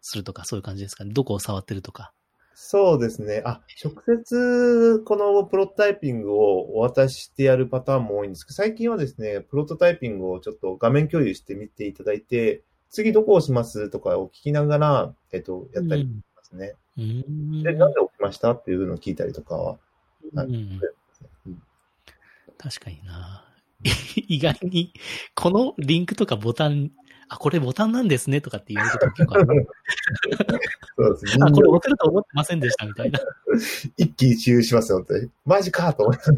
するとか、そういう感じですかね。どこを触ってるとか。そうですね。あ、直接このプロトタイピングをお渡ししてやるパターンも多いんですけど、最近はですね、プロトタイピングをちょっと画面共有してみていただいて、次どこを押しますとかを聞きながら、えっと、やったりしますね。うん、で、なんで起きましたっていうのを聞いたりとかは、うん、確かにな。意外に、このリンクとかボタン、あ、これボタンなんですねとかって言われること結構ある。そうですね。あ、これ押せると思ってませんでしたみたいな。一喜一憂しますよ、本当に。マジかと思って。そう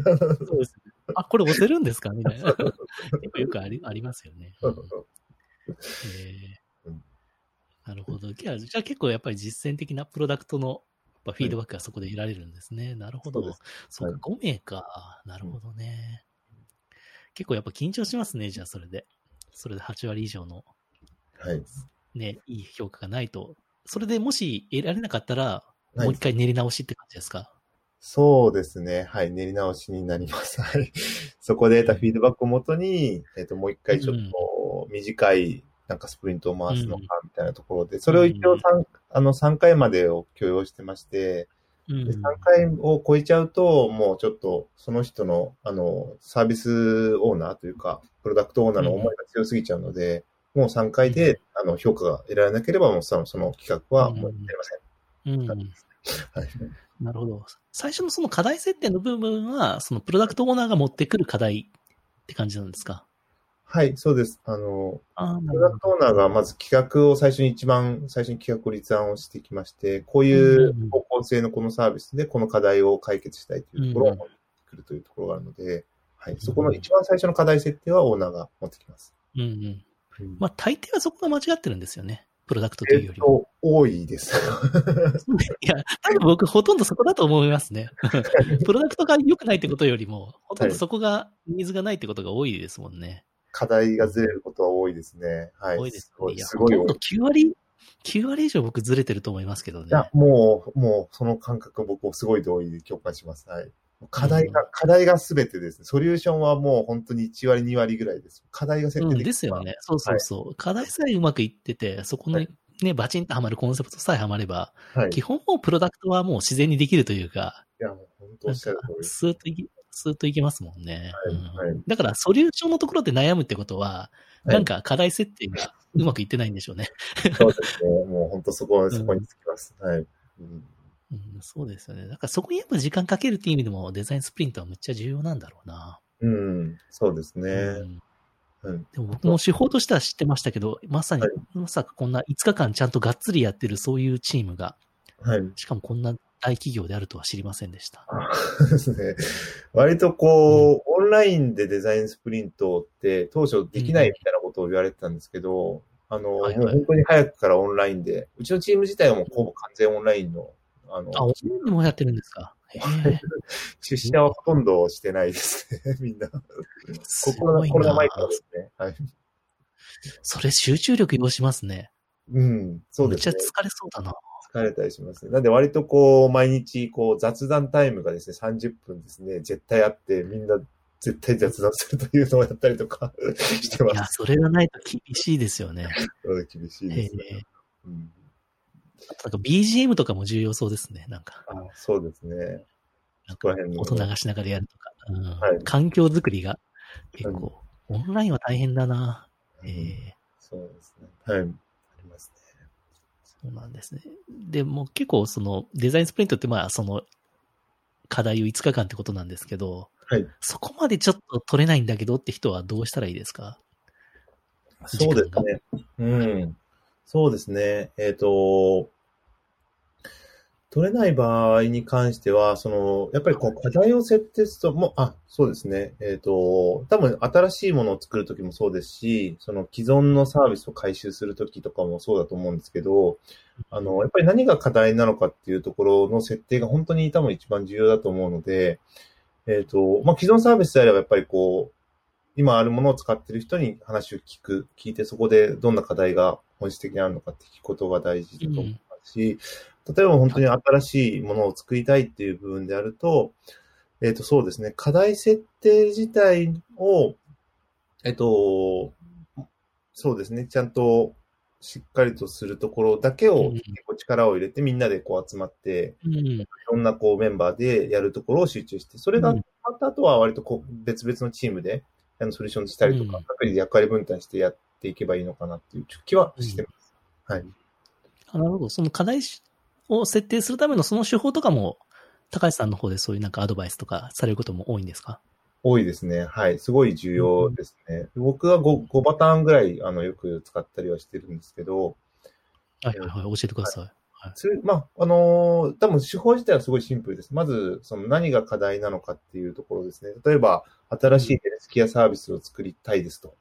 ですね。あ、これ押せるんですか？みたいな。よくよくありありますよね。えーなるほど。じゃあ結構やっぱり実践的なプロダクトのフィードバックがそこで得られるんですね。なるほど。そうか、5名か。なるほどね。結構やっぱ緊張しますね、じゃあそれで。それで8割以上の、はい。ね、いい評価がないと。それでもし得られなかったら、もう一回練り直しって感じですか、そうですね。はい。練り直しになります。はい。そこで得たフィードバックをもとに、えっ、と、もう一回ちょっと短いなんかスプリントを回すのかみたいなところで、それを一応 3,、あの3回までを許容してまして、うんで3回を超えちゃうと、もうちょっとその人の、あの、サービスオーナーというか、プロダクトオーナーの思いが強すぎちゃうので、もう3回で、あの、評価が得られなければ、もうそのその企画はもうやりません。うん。はい。なるほど。最初のその課題設定の部分は、そのプロダクトオーナーが持ってくる課題って感じなんですか？はい、そうです。あの、プロダるほクトオーナーがまず企画を最初に一番最初に企画を立案をしてきまして、こういう方向性のこのサービスでこの課題を解決したいというところを持ってくるというところがあるので、はい、そこの一番最初の課題設定はオーナーが持ってきます。ど。うんうん。うんまあ、大抵はそこが間違ってるんですよね。プロダクトというよりも。と、多いです。いや、多分僕ほとんどそこだと思いますね。プロダクトが良くないってことよりも、ほとんどそこが、ニーズがないってことが多いですもんね。課題がずれることは多いですね。はい。多いですね。すごい多い。9割、9割以上僕ずれてると思いますけどねい。や、もう、もう、その感覚僕もすごい同意で共感します。はい。課題が、うん課題が全てですね。ソリューションはもう本当に1割、2割ぐらいです。課題が設うん、定できですよね。そうそうそう。課題さえうまくいってて、そこのはね、バチンとはまるコンセプトさえはまれば、はい。い基本もうプロダクトはもう自然にできるというか、や、もう本当おっしゃる通り。スーッとスーッといけますもんね。はいうんはいだから、ソリューションのところで悩むってことは、はいなんか課題設定がうまくいってないんでしょうね。そうですね。もう本当そこ、そこにつきます。はい。うんうん、そうですよね。だからそこにやっぱ時間かけるっていう意味でもデザインスプリントはむっちゃ重要なんだろうな。うん、そうですうね。んうん。でも僕も手法としては知ってましたけど、まさにはい、まさかこんな5日間ちゃんとがっつりやってるそういうチームが、はい。しかもこんな大企業であるとは知りませんでした。そうですね。割とこう、オンラインでデザインスプリントって当初できないみたいなことを言われてたんですけど、あの、はいはい本当に早くからオンラインで、うちのチーム自体はもうほぼ完全オンラインの、あの、あ、オンラインでもやってるんですか？出社はほとんどしてないですね、みんな。すコロナ、ごいなコロナ前からですね。はい。それ集中力要しますね。うん、そうですねめっち。ゃ疲れそうだな。疲れたりしますね。なんで割とこう、毎日こう、雑談タイムがですね、30分ですね、絶対あって、みんな絶対雑談するというのをやったりとか してまいや、す。それがないと厳しいですよね。うん厳しいですね。うん、なんか BGM とかも重要そうですね。なんか、あそうですね。なんか音流しながらやるとか。うんはい環境づくりが結構、オンラインは大変だな。ええそうですね。はい。そうなんですね。でも結構そのデザインスプリントってまあその課題を5日間ってことなんですけど、はい。そこまでちょっと取れないんだけどって人はどうしたらいいですか？そうですね。うん。そうですね。えっ、と、取れない場合に関しては、その、やっぱりこう課題を設定すると、もう、あ、そうですね。えっ、と、多分新しいものを作るときもそうですし、その既存のサービスを回収するときとかもそうだと思うんですけど、あの、やっぱり何が課題なのかっていうところの設定が本当に多分一番重要だと思うので、えっ、と、まあ、既存サービスであればやっぱりこう、今あるものを使っている人に話を聞く、聞いてそこでどんな課題が本質的にあるのかって聞くことが大事だと思いますし、例えば本当に新しいものを作りたいっていう部分であると、えっ、と、そうですね、課題設定自体を、えっ、と、そうですね、ちゃんとしっかりとするところだけをうん結構力を入れてみんなでこう集まって、うん。いろんなこうメンバーでやるところを集中して、それがうん終わった後は割とこう別々のチームであのソリューションしたりとか、うん各自で役割分担してやっていけばいいのかなっていう気はしてます。はい。あなるほど。その課題を設定するためのその手法とかも、高橋さんの方でそういうなんかアドバイスとかされることも多いんですか？多いですね。はい。すごい重要ですね。僕は 5, 5パターンぐらいあのよく使ったりはしてるんですけど、はいはいはい。教えてください。それまあ、あのー多分手法自体はすごいシンプルです。まず、その何が課題なのかっていうところですね。例えば、新しいヘルスケアサービスを作りたいですと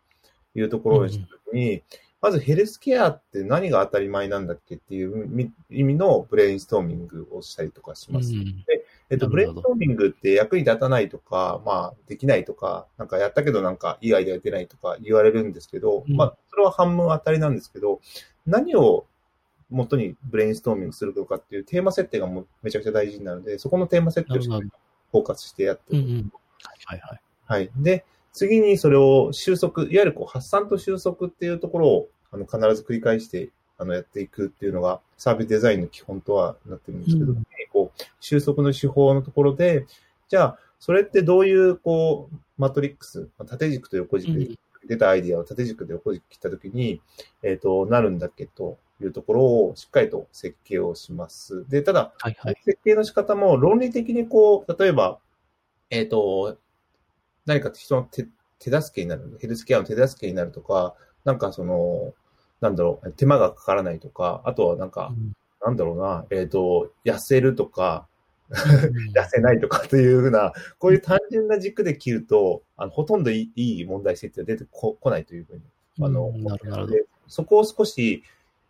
いうところをしたときに、まずヘルスケアって何が当たり前なんだっけっていうみ意味のブレインストーミングをしたりとかします。うんえっと、ブレインストーミングって役に立たないとか、まあ、できないとか、なんかやったけどなんかいいアイデア出ないとか言われるんですけど、うんまあ、それは半分当たりなんですけど、何を元にブレインストーミングするのかっていうテーマ設定がもうめちゃくちゃ大事になるので、そこのテーマ設定をしっかりフォーカスしてやってる。うんうん。はいはいはい。はい。で、次にそれを収束、いわゆるこう発散と収束っていうところをあの必ず繰り返してあのやっていくっていうのがサービスデザインの基本とはなってるんですけど、うんこう、収束の手法のところで、じゃあ、それってどういう、こう、マトリックス、縦軸と横軸で出たアイディアを縦軸で横軸切ったときに、えっ、と、なるんだっけというところをしっかりと設計をします。で、ただ、はいはい。設計の仕方も論理的にこう、例えば、えっ、と、何か人の手手助けになる、ヘルスケアの手助けになるとか、なんかその、なんだろう、手間がかからないとか、あとはなんか、なんだろうな、えっ、と、痩せるとか、痩せないとかというふうな、こういう単純な軸で切ると、あのほとんどいいいい問題設定は出てここないというふうに、あの、うんなるほど。そこを少し、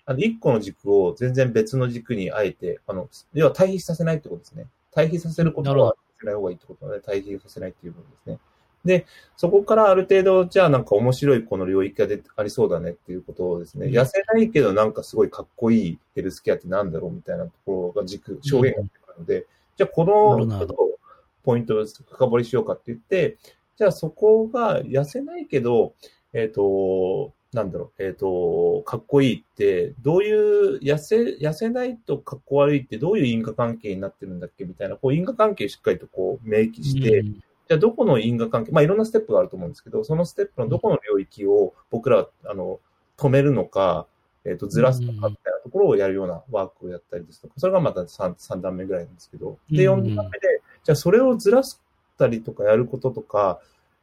あの、一個の軸を全然別の軸にあえて、あの、要は対比させないってことですね。対比させることはさせない方がいいってことなので、対比させないっていう部分ですね。で、そこからある程度、じゃあなんか面白いこの領域がでありそうだねっていうことをですね、うん。痩せないけどなんかすごいかっこいいヘルスケアってなんだろうみたいなところが軸、証言が出てくるので、じゃあこのなるほど。ちょっとポイントを深掘りしようかって言って、じゃあそこが痩せないけど、えっ、と、なんだろう、えっ、と、かっこいいって、どういう、痩せ、痩せないとかっこ悪いってどういう因果関係になってるんだっけみたいな、こう因果関係をしっかりとこう明記して、うんじゃあどこの因果関係、まあいろんなステップがあると思うんですけど、そのステップのどこの領域を僕らは、あの、止めるのか、えっ、と、ずらすのかみたいなところをやるようなワークをやったりですとか、それがまた 3, 3段目ぐらいなんですけど、で、うん。4段目で、じゃあそれをずらしたりとかやることとか、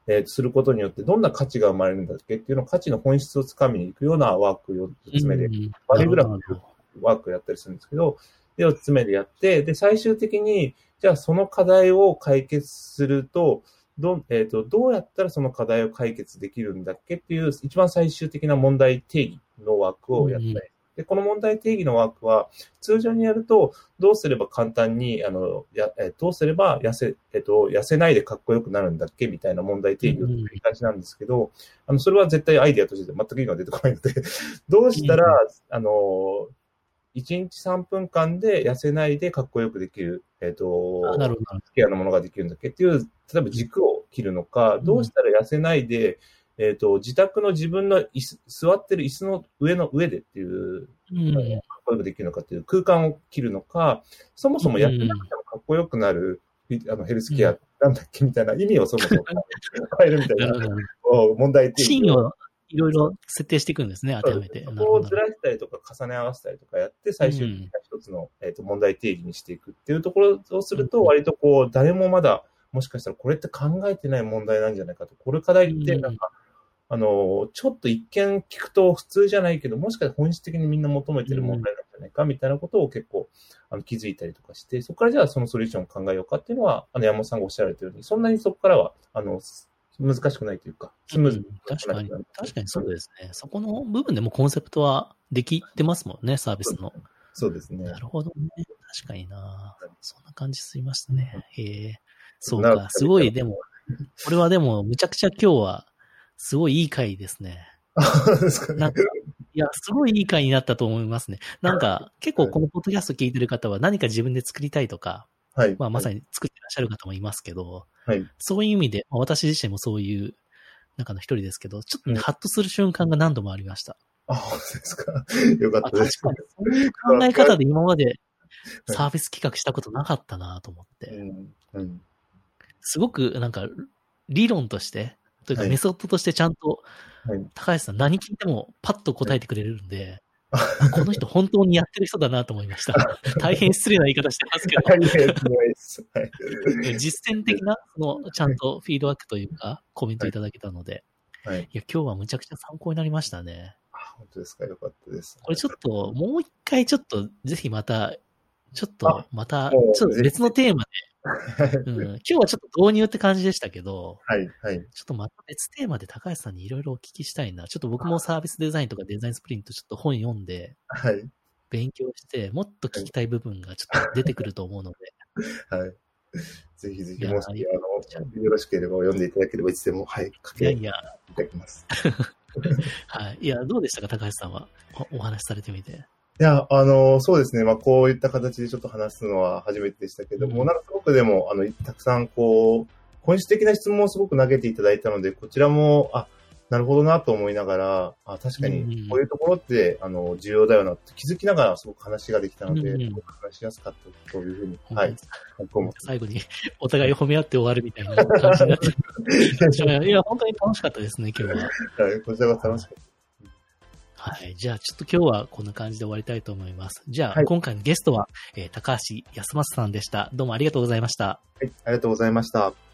えーすることによってどんな価値が生まれるんだっけっていうのを価値の本質をつかみに行くようなワークを4つ目でうん。バリグラフなるほど。ワークをやったりするんですけど、で、4つ目でやって、で、最終的に、じゃあその課題を解決すると、どん、えっ、と、どうやったらその課題を解決できるんだっけっていう、一番最終的な問題定義のワークをやったり。うんで、この問題定義のワークは、通常にやると、どうすれば簡単に、あの、や、えどうすれば痩せ、えっ、と、痩せないでかっこよくなるんだっけみたいな問題定義を繰り返しなんですけど、あの、それは絶対アイデアとして全く今出てこないので、どうしたら、あの、1日3分間で痩せないでかっこよくできる、えっ、とあ、なるほどケアのものができるんだっけっていう、例えば軸を切るのか、どうしたら痩せないで、えっ、と、自宅の自分の椅子、座ってる椅子の上の上でっていう。うん。かっこよくできるのかっていう空間を切るのか、そもそもやってなくてもかっこよくなる、あのヘルスケアなんだっけみたいな意味をそもそも変えるみたいな 問題定義をシーンをいろいろ設定していくんですね、当てはめて。そこをずらしたりとか重ね合わせたりとかやって、最終的な一つの、えー、と問題定義にしていくっていうところをすると、うん割とこう、誰もまだ、もしかしたらこれって考えてない問題なんじゃないかと。これ課題ってなんか、あの、ちょっと一見聞くと普通じゃないけど、もしかしたら本質的にみんな求めてる問題なんじゃないかみたいなことを結構あの気づいたりとかして、そこからじゃあそのソリューションを考えようかっていうのは、あの山本さんがおっしゃられたように、そんなにそこからは、あの、難しくないというか、スムーズにうん確かに、確かにそうですね。そこの部分でもコンセプトはできてますもんね、サービスの。そうですね。なるほどね。確かになそんな感じすいましたね。へえ。そうなか、すごい、でも、これはでも、むちゃくちゃ今日は、すごいいい回ですね。ですかねなんかいや、すごいいい回になったと思いますね。なんか、結構このポッドキャスト聞いてる方は何か自分で作りたいとか、はい。まあまさに。に作ってらっしゃる方もいますけど、はい。そういう意味で、まあ私自身もそういう中の一人ですけど、ちょっとね、うんハッとする瞬間が何度もありました。あ、本当ですか？よかったです。かに、そういう考え方で今まで サービス企画したことなかったなと思って。うん。うん。すごくなんか理論として、というかはいメソッドとしてちゃんとはい。高橋さん何聞いてもパッと答えてくれるんで、あ この人本当にやってる人だなと思いました。大変失礼な言い方してますけど。実践的な、その、ちゃんとフィードバックというか、コメントいただけたので、はい。いや、今日はむちゃくちゃ参考になりましたね。あ、本当ですか？よかったです。これちょっと、もう一回ちょっと、ぜひまた、ちょっとあ、また、ちょっと別のテーマはい。で、うん、今日はちょっと導入って感じでしたけど、はい。はい。ちょっとまた別テーマで高橋さんにいろいろお聞きしたいな。ちょっと僕もサービスデザインとかデザインスプリントちょっと本読んで、はい。勉強して、もっと聞きたい部分がちょっと出てくると思うので、はい。ぜひぜひ、いやもし、あいやの、よろしければ読んでいただければ、いつでも、はい、かけていいやいや、ただきます。はい。いや、どうでしたか、高橋さんは？おお話しされてみて。いや、あの、そうですね。まあ、こういった形でちょっと話すのは初めてでしたけども、うんなんかすごくでも、あの、たくさんこう、本質的な質問をすごく投げていただいたので、こちらも、あ、なるほどなと思いながら、あ確かにこういうところって、あの、重要だよなって気づきながらすごく話ができたので、うんうん、話しやすかったというふうに、はい。最後にお互い褒め合って終わるみたいな感じになっていや、本当に楽しかったですね、今日は。はい、こちらが楽しかった。はい。じゃあ、ちょっと今日はこんな感じで終わりたいと思います。じゃあ、はい、今回のゲストは、えー、高橋康正さんでした。どうもありがとうございました。はい、ありがとうございました。